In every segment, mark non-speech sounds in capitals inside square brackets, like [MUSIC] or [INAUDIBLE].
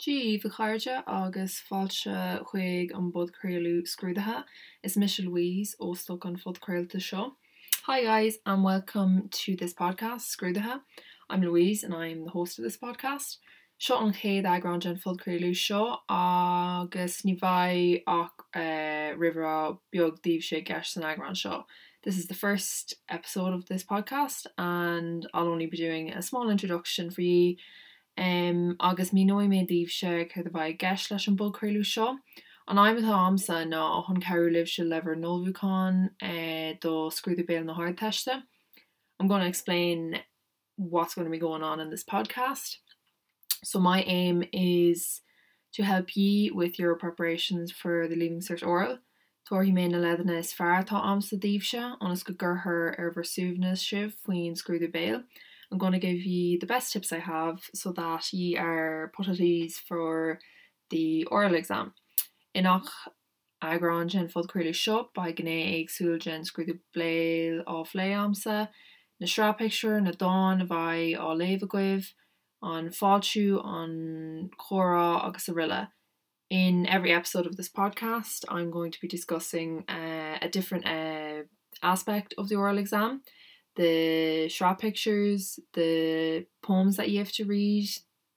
Bh chairde agus fáilte chuig an budcréú scrúdathe is Miss Louise ósto an fodcréilte seo. Hi guys and welcome to this podcast Scrúdathe. I'm Louise and I'm the host of this podcast. Seo an chéad aground an fodcréú seo agus ní bhaid ach uh, river beagdíh sé san seo. This is the first episode of this podcast and I'll only be doing a small introduction for you um, agus mí nói mé díobh se chu a bhaid geis leis an bulcréú seo. An aimimetá amsa ná chun ceú libh se lever nóvuán eh, do scrúda bé na hard teiste. I'm going to explain what's going to be going on in this podcast. So my aim is to help you with your preparations for the Leaving Cert oral. Tor hí mé na ledanna is fearrtá amsa díobse anas go gurthir ar versúvnas sibh faoin scrúda béil. I'm going to give you the best tips I have so that ye are put at ease for the oral exam. Inach agran gen fodcréile shop by gné agsúil gen scrúú bléil á léamsa, na stra picture na dawn a bhai á levaguibh, an fáú an chora agus. In every episode of this podcast, I'm going to be discussing uh, a different uh, aspect of the oral exam. The shop pictures, the poems that you have to read,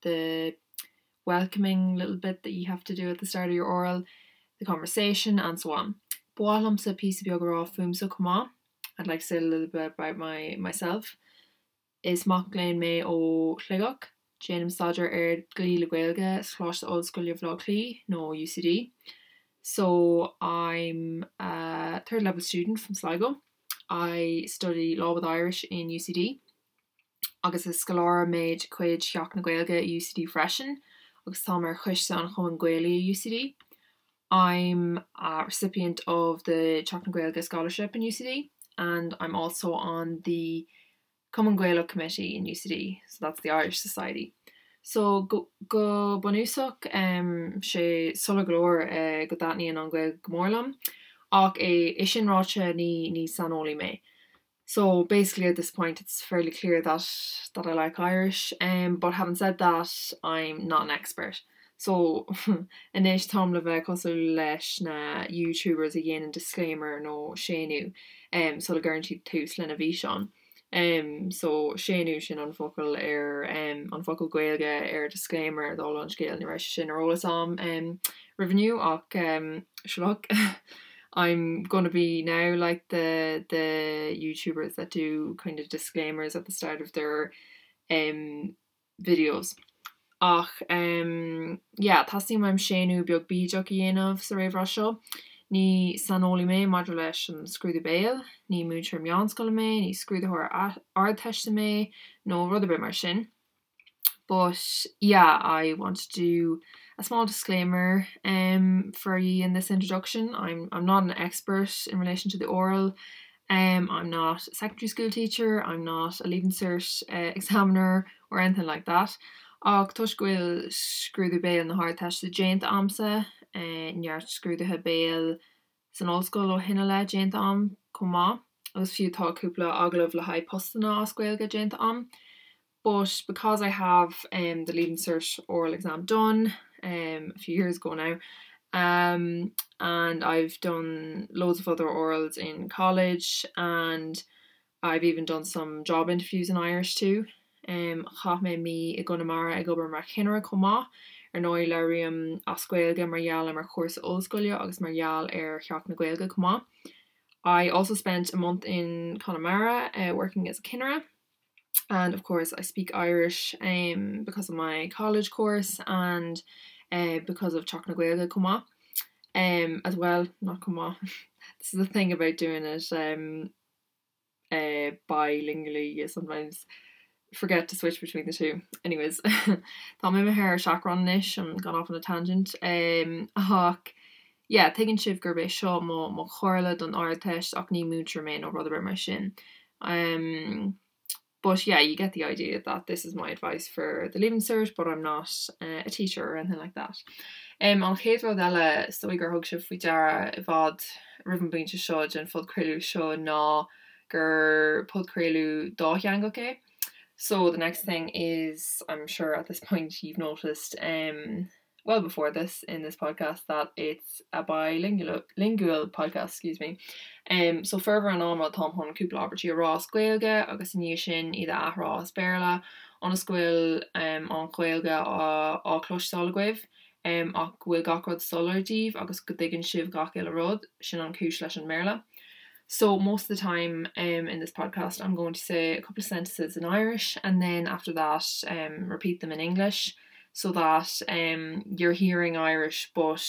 the welcoming little bit that you have to do at the start of your oral, the conversation and so on. Boalum sa piece of yoga fum so come I'd like to say a little bit about my myself. Is maklein me ó chlegach, Janem Stodger er glee leguelge slash old school vlogly no UCD. So I'm a third level student from Sligo I study law with Irish in UCD agus is scalára méid chuid seach na ghilge UCD freisin agus tá mar chuiste an chum gweili UCD. I'm a recipient of the Chocnagwelga Scholarship in UCD and I'm also on the Cumann Gaelach Committee in UCD, so that's the Irish Society. So go, go bonúsach um, sé solglór uh, go datníon an gweil gomórlam. Ach é is sinráte ní ní sanolí mé. So basically at this point it's fairly clear that that I like Irish um, but having said that I'm not an expert. So [LAUGHS] inéis tom le bheith cosú leis na YouTubers a dhéanaan disclaimer nó séú um, so le guarantí túús lena bhí seán. Um, so séú sin an focail ar um, an focail goilge ar disclaimer dá an scéil ni sin arolalas am um, revenue ach um, [LAUGHS] I'm gonna be now like the the YouTubers that do kind of disclaimers at the start of their um videos. Ach um, yeah, tasí maim séú beag bíideach dhéanamh sa réhrá seo. Ní sanolaí mé mar leis an scrúda béal, ní mútear meánscoil mé, ní scrúdathir ardtheiste mé nó rud a bit mar. But yeah, I want to do a small disclaimer um, for you in this introduction. I'm, I'm not an expert in relation to the oral. Um, I'm not a secondary school teacher, I'm not a leaving cert uh, [LAUGHS] examiner or anything like that. Ag tuiscuil scrúdú an na hard teiste déint amsa neart scrúdathe béal san óscoil ó hinine le déint am comá agus fiútáúpla aglah le haid postna ascuil go déint am. But because I have um, the leaving cert oral exam done, um, a few years ago now um, and I've done loads of other orals in college and I've even done some job interviews in Irish too. Um, mi i ag gobar mar comá ar mar agus ar na comá. I also spent a month in Connemara uh, working as a ceannaire and of course I speak Irish um, because of my college course and uh, because of Chocnaguega Kuma um, as well not Kuma [LAUGHS] this is the thing about doing it um, uh, bilingually you sometimes forget to switch between the two. Anyways Tá mé hair and gone off on a tangent. Um, hawk. Yeah taking sif gurbé seo má má chorla don áteist ach ní múter mé ó rudder mar um, but yeah you get the idea that this is my advice for the Leaving Cert but I'm not uh, a teacher or anything like that. Um seo ná So the next thing is, I'm sure at this point you've noticed, um, well before this in this podcast that it's a bilingual lingual podcast, excuse me. Um, so ferver an am tom hon cúpla abertí rá scuilge agus ní sin iad ará spéla an a um, an chhuiilge á chlósálacuibh um, ach bhfuil gacrod solardíh agus go dgan sibh gach eile rud sin an cúis leis an méle. So most of the time um, in this podcast, I'm going to say a couple of sentences in Irish and then after that um, repeat them in English so that um, you're hearing Irish but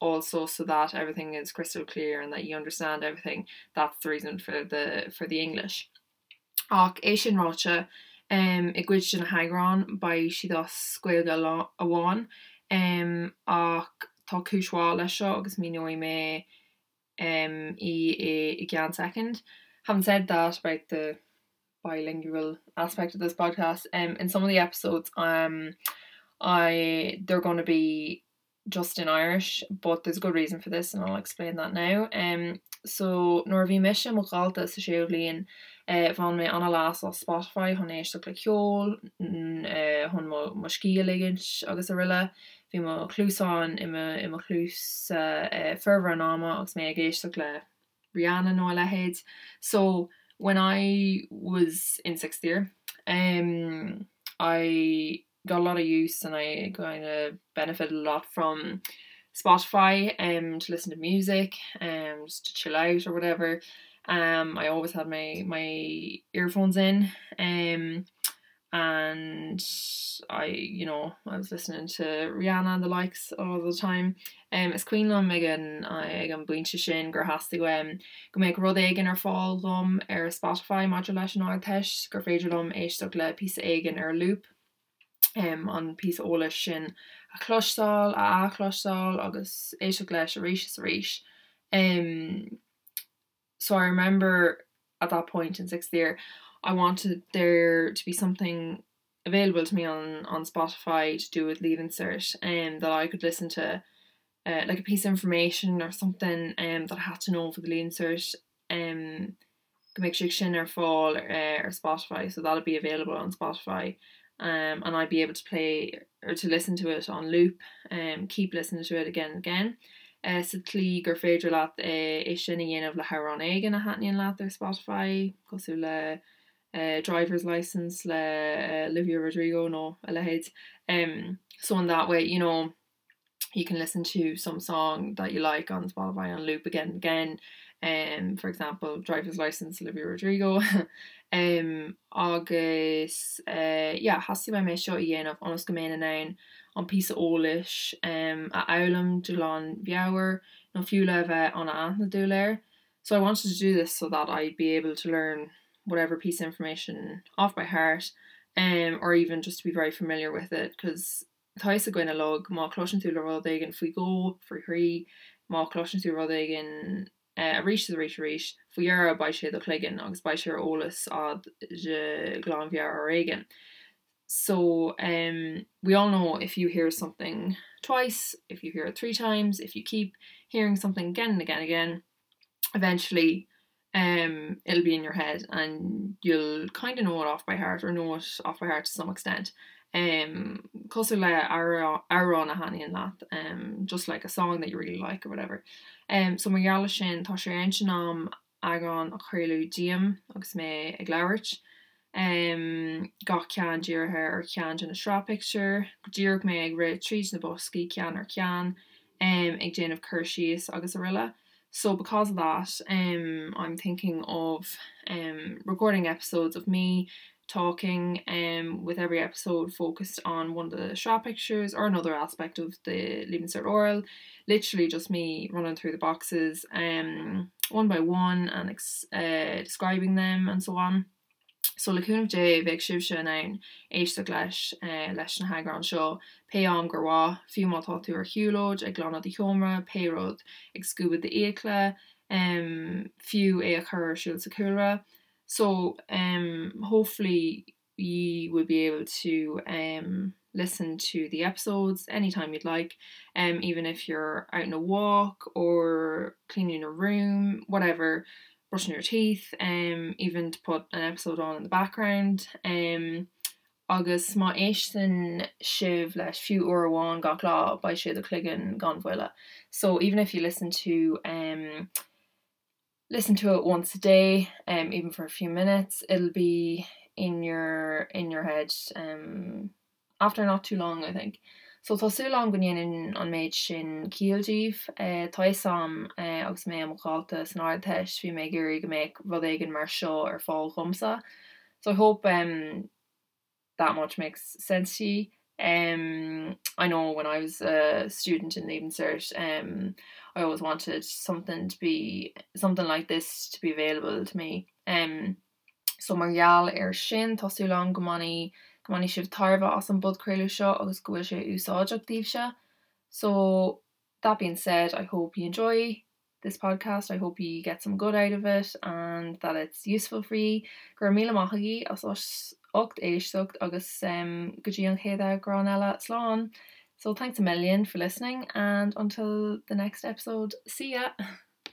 also so that everything is crystal clear and that you understand everything. That's the reason for the for the English. Ach sin ráte um, i gcuid sin na hagrán ba si scuilga aháin um, ach tá cisá lei seo agus mí nói mé um, i, i, i second. Having said that about the bilingual aspect of this podcast, um, in some of the episodes, um, I they're going to be just in Irish, but there's a good reason for this, and I'll explain that now. Um, so nor vi mis mogalta sa sélion van mé an las á Spotify hon éis le ceol hun mo skiligint agus a riille Bhí má clúsáin i i clús ferver an mé Rihanna nó lehéid. So when I was in sixth year, um, I got a lot of use and I kind of benefit a lot from Spotify um to listen to music um just to chill out or whatever. Um I always had my my earphones in um and I you know I was listening to Rihanna and the likes all the time. Um is Queen lom megan. I an buinte sin gur hasasta go um, go méid rud aigen ar fáil lom Spotify modulation á teis gur féidirlumm éisteach le loop um, an pí óla sin a chlostáil a achlostáil agus éisteach leis a rééis a rééis um so I remember at that point in sixth year I wanted there to be something available to me on on Spotify to do with Leaving Cert and um, that I could listen to uh, like a piece of information or something um, that I had to know for the Leaving Cert um, make sin or fall uh, or Spotify so that'll be available on Spotify um, and I'd be able to play or to listen to it on loop um, keep listening to it again and again. Uh, sa tlí gur féidir leat é uh, sinna dhéanamh le Harrán aigen a hatníon leat ar Spotify. Cosú le uh, driver's license le Olivia Rodrigo no lehead um so in that way you know you can listen to some song that you like on Spotify on loop again and again um for example driver's license Olivia Rodrigo. [LAUGHS] Um agus uh yeah has me me seo dhéanamh onas go ména nain an pí ólis um a elam Julan Biower no fiú le bheith an ana dúléir so I wanted to do this so that I'd be able to learn whatever piece of information off by heart um or even just to be very familiar with it because thais a gwine log má closin tú le rodgin fao go chrí má closin tú rodgin a rí a rí ríis faoar a bei sé do chligin agus bei sé ólas glámhear or aigen. So um, we all know if you hear something twice, if you hear it three times, if you keep hearing something again and again and again, eventually um it'll be in your head and you'll kind of know it off by heart or know it off by heart to some extent um cos le ar a honey in that um just like a song that you really like or whatever. Um so marall sin tá sé einam agan a chuirú diam agus mé ag leirt um ga cean ddíirthe ar cean in a shrá picture. Dúrg mé ag ri trí na bosci cean ar cean um ag déanamh chuirsíos agus a So because of that, um, I'm thinking of um, recording episodes of me talking um, with every episode focused on one of the shop pictures or another aspect of the Leaving Cert oral. Literally just me running through the boxes um, one by one and uh, describing them and so on. So dé bheith sib se an éiste leis eh, leis na hagrán seo pe an gurhá fiú mátá tú ar hiúlóid ag glána í chomra, péród ag scuúba de écle, um, fiú é a chur siúil sa cura. So um, hopefully you will be able to um, listen to the episodes anytime you'd like um even if you're out in a walk or cleaning a room whatever brushing your teeth, um, even to put an episode on in the background. Um, agus má san sibh leis fiú uháin ga lá by siad a cligan ganhfuile. So even if you listen to um, listen to it once a day, um, even for a few minutes, it'll be in your in your head um, after not too long, I think. So tású an gonéan an méid sin kialdíh eh, tá sam eh, agus mé amáta snáteis hí mé gurí go méid rud igen mar seo ar fáil chumsa. So I hope um, that much makes sense to you. Um, I know when I was a student in Leaving Cert, um, I always wanted something to be something like this to be available to me. Um, so marall ar sin tosú lang gomani gomani sib tarfa as an budcréú seo agus go se úsáideachtíh se. So that being said, I hope you enjoy this podcast. I hope you get some good out of it and that it's useful for you. Gur mí maithí as 8 éistecht agus um, gotí an chéad gran eile sláán. So thanks a million for listening and until the next episode, see ya! [LAUGHS]